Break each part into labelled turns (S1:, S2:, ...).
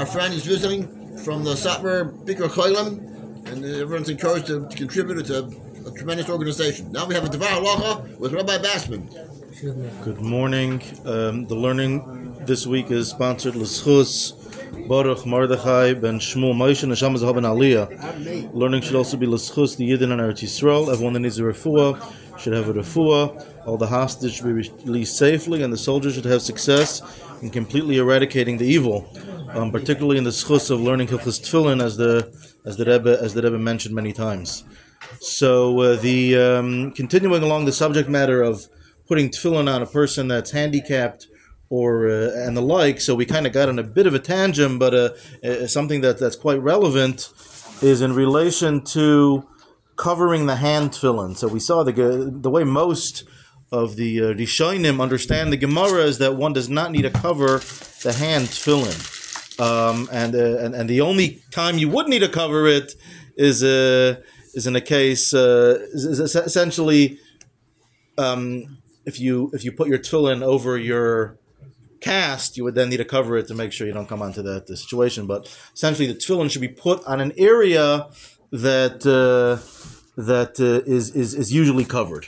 S1: Our friend is visiting from the Satmar Bikur Cholim, and everyone's encouraged to, to contribute. It's a, a tremendous organization. Now we have a Devar Halacha with Rabbi Bassman.
S2: Good morning. Um, the learning this week is sponsored L'schus Baruch Mordechai ben Shmuel Moshe Neshama Zahav ben Aliyah. Learning should also be L'schus the Yidden and Eretz Yisrael. Everyone that needs a refuah should have a refuah. All the hostages should be released safely, and the soldiers should have success in completely eradicating the evil. Um, particularly in the schus of learning Hilchas Tefillin, as the as the Rebbe as the Rebbe mentioned many times. So uh, the um, continuing along the subject matter of putting tefillin on a person that's handicapped or uh, and the like. So we kind of got on a bit of a tangent, but uh, uh, something that that's quite relevant is in relation to covering the hand tefillin. So we saw the the way most of the uh, Rishonim understand the Gemara is that one does not need to cover the hand tefillin. Um, and, uh, and and the only time you would need to cover it is uh, is in a case uh, is, is essentially um, if you if you put your tefillin over your cast, you would then need to cover it to make sure you don't come onto that the situation. But essentially, the tefillin should be put on an area that uh, that uh, is is is usually covered.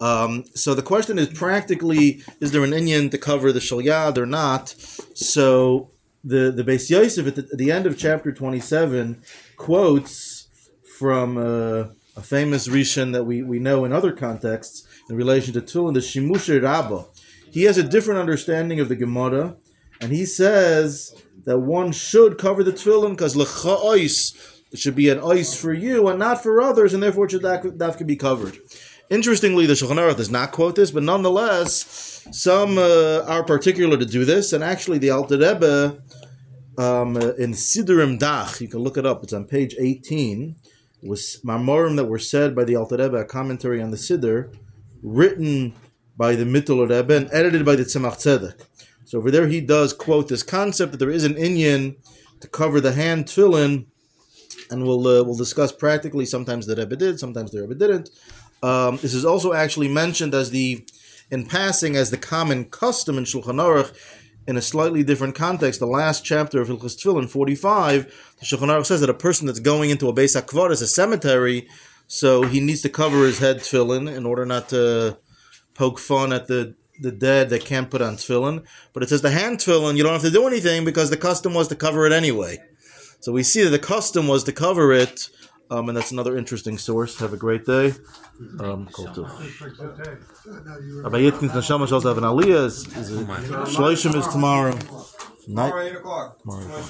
S2: Um, so the question is practically, is there an Inyan to cover the shel yad or not? So the the Beis Yosef at the, at the end of chapter twenty seven quotes from uh, a famous rishon that we, we know in other contexts in relation to Tefillin, the Shimushe Rabbah. He has a different understanding of the Gemara, and he says that one should cover the Tefillin because it should be an ice for you and not for others, and therefore it should that, that could be covered. Interestingly, the Shulchan Aruch does not quote this, but nonetheless, some uh, are particular to do this, and actually the Alter Rebbe um, uh, in Siddur im Dach, you can look it up. It's on page eighteen. Was mamorim that were said by the Alter Rebbe, a commentary on the Siddur, written by the Mittel Rebbe and edited by the Tzemach Tzedek. So over there, he does quote this concept that there is an Inyan to cover the hand tefillin, and we'll uh, we'll discuss practically. Sometimes the Rebbe did, sometimes the Rebbe didn't. Um, this is also actually mentioned as the in passing as the common custom in Shulchan Aruch in a slightly different context. The last chapter of Hilchas Tefillin, 45, the Shulchan Aruch says that a person that's going into a Beis HaKvar is a cemetery, so he needs to cover his head tefillin in order not to poke fun at the the dead that can't put on tefillin. But it says the hand tefillin, you don't have to do anything because the custom was to cover it anyway. So we see that the custom was to cover it, um, and that's another interesting source. Have a great day. Um, Rabbi Yitkin's Neshama shall have an aliyah. Is, is, Shloshim is tomorrow. Night.
S3: Tomorrow, 8 o'clock.
S2: Tomorrow.